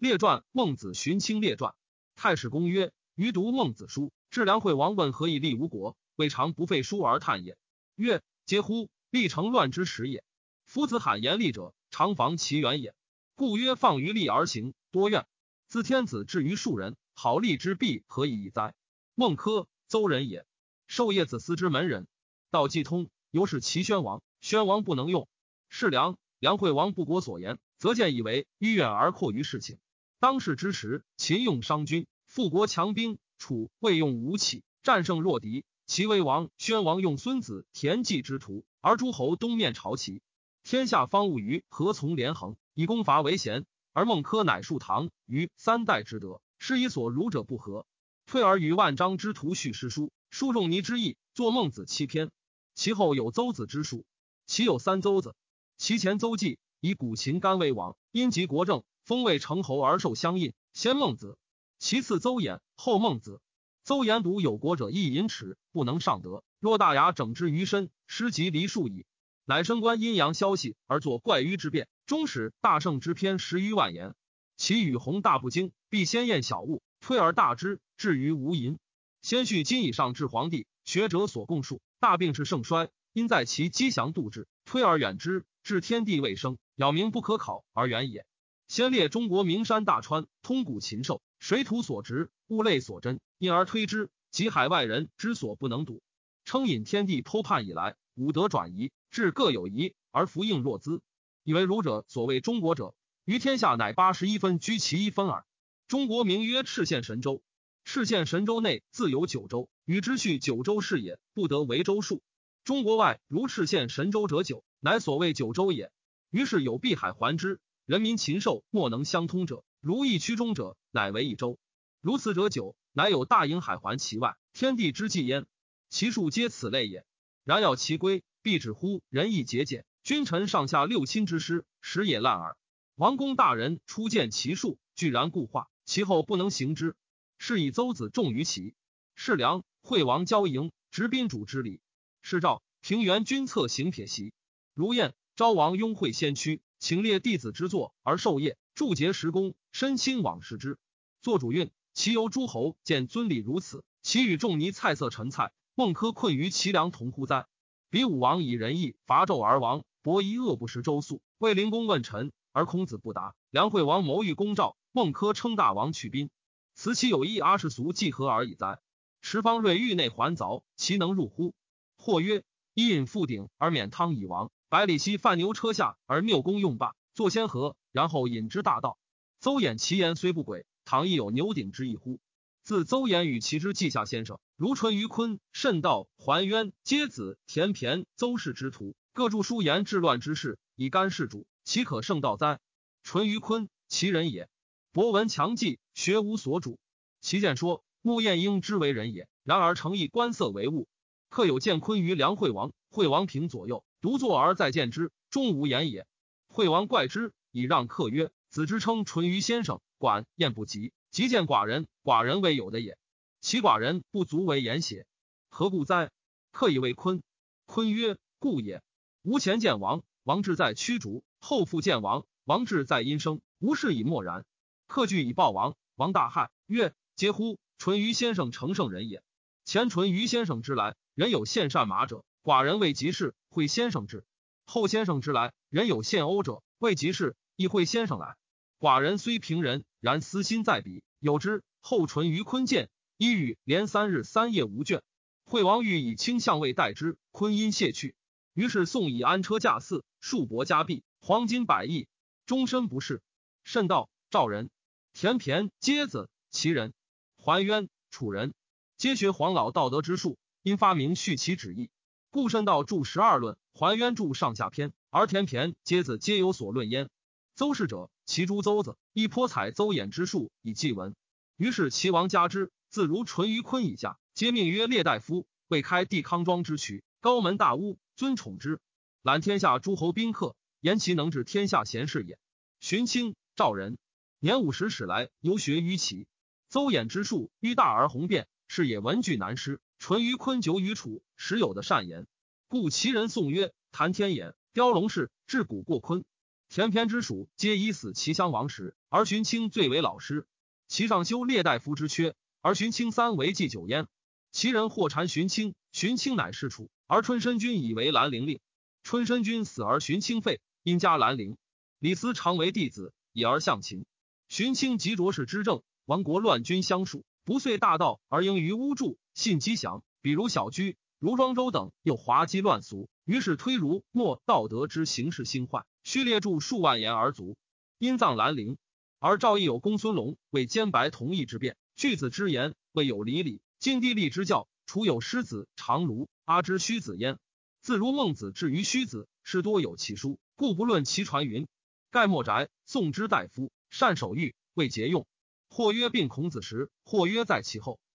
列传孟子荀卿列传。太史公曰：余读孟子书，至梁惠王问何以立吴国，未尝不废书而叹也。曰：嗟乎！立成乱之始也。夫子罕言立者，常防其远也。故曰：放于利而行，多怨。自天子至于庶人，好利之弊，何以易哉？孟轲，邹人也，授业子思之门人。道既通，由是齐宣王。宣王不能用，是梁梁惠王不果所言，则见以为迂远而阔于事情。当世之时，秦用商君，富国强兵；楚未用武器，战胜弱敌。齐威王，宣王用孙子田忌之徒，而诸侯东面朝齐。天下方务于何从连横，以攻伐为贤。而孟轲乃树唐于三代之德，是以所儒者不和。退而与万章之徒叙诗书，书仲尼之意，作孟子七篇。其后有邹子之书，其有三邹子。其前邹忌以古秦干为王，因及国政，封为成侯而受相印，先孟子。其次邹衍，后孟子。邹衍独有国者，亦淫耻，不能上德。若大牙整之于身，失及离数矣。乃升官阴阳消息，而作怪迂之变。终始大圣之篇十余万言。其语宏大不精，必先验小物，推而大之，至于无垠。先叙今以上至皇帝，学者所共述。大病是盛衰，因在其积祥度之，推而远之，至天地未生，杳冥不可考而远也。先列中国名山大川，通古禽兽，水土所植，物类所珍，因而推之，及海外人之所不能睹。称引天地剖判以来，五德转移，至各有宜，而弗应若兹。以为儒者所谓中国者，于天下乃八十一分居其一分耳。中国名曰赤县神州，赤县神州内自有九州，与之序九州是也，不得为州数。中国外如赤县神州者九，乃所谓九州也。于是有碧海环之。人民禽兽莫能相通者，如一区中者，乃为一州。如此者久，乃有大瀛海环其外，天地之际焉。其数皆此类也。然要其归，必止乎仁义节俭，君臣上下六亲之师，时也烂耳。王公大人初见其数，居然固化，其后不能行之。是以邹子重于齐。是梁惠王交迎，执宾主之礼。是赵平原君策行撇席。如燕昭王拥会先驱。请列弟子之作而授业，注节时功，身亲往事之。作主运，其由诸侯见尊礼如此，其与仲尼菜色陈菜，孟轲困于齐梁同乎哉？比武王以仁义伐纣而亡，伯夷恶不食周粟，卫灵公问臣而孔子不答。梁惠王谋欲攻赵，孟轲称大王去宾，此其有一阿世俗既何而已哉？持方锐狱内环凿，其能入乎？或曰：伊饮覆鼎而免汤以亡。百里奚犯牛车下而谬功用罢，作先河，然后引之大道。邹衍其言虽不轨，倘亦有牛鼎之意乎？自邹衍与其之稷下先生，如淳于髡、慎道、桓渊、皆子、田骈、邹氏之徒，各著书言治乱之事，以干事主，岂可胜道哉？淳于髡，其人也，博闻强记，学无所主。其见说，穆晏婴之为人也，然而诚以观色为物。客有见髡于梁惠王，惠王平左右。独坐而再见之，终无言也。惠王怪之，以让客曰：“子之称淳于先生，管宴不及，即见寡人，寡人未有的也。其寡人不足为言邪？何故哉？”客以为髡。髡曰：“故也。吾前见王，王志在驱逐；后复见王，王志在阴生。吾事以默然。客惧以报王，王大骇，曰：‘嗟乎！淳于先生成圣人也。前淳于先生之来，人有献善马者。’”寡人未及事，会先生至；后先生之来，人有献欧者，未及事，亦会先生来。寡人虽平人，然私心在彼。有之，后淳于髡见，一语连三日三夜无倦。惠王欲以卿相位待之，髡因谢去。于是送以安车驾祀，数帛加币，黄金百亿，终身不仕。甚道赵人、田骈、皆子、齐人、桓渊、楚人，皆学黄老道德之术，因发明续其旨意。故慎道著十二论，还渊著上下篇，而田骈、皆子皆有所论焉。邹氏者，其诸邹子，亦颇采邹衍之术以记文。于是齐王加之，自如淳于髡以下，皆命曰列大夫，未开帝康庄之渠，高门大屋，尊宠之，揽天下诸侯宾客，言其能治天下贤士也。荀卿，赵人，年五十始来游学于齐。邹衍之术迂大而宏辩，是也文句难施。淳于髡久于楚，时有的善言，故其人颂曰：“谈天眼，雕龙氏，至古过髡。田骈之属，皆以死齐襄王时，而荀卿最为老师。其上修列大夫之缺，而荀卿三为祭酒焉。其人或谗荀卿，荀卿乃释处，而春申君以为兰陵令。春申君死而荀卿废，因加兰陵。李斯常为弟子，以而向秦。荀卿及卓氏之政，亡国乱军相属，不遂大道，而应于巫祝，信吉祥。比如小居、如庄周等，又滑稽乱俗，于是推儒莫道德之形式兴坏，须列著数万言而足。因葬兰陵。而赵义有公孙龙为兼白同义之辩，句子之言未有离礼。今帝立之教，除有师子长卢、阿之虚子焉。自如孟子至于虚子，是多有其书，故不论其传云。盖莫宅，宋之大夫，善守御，未节用。或曰病孔子时，或曰在其后。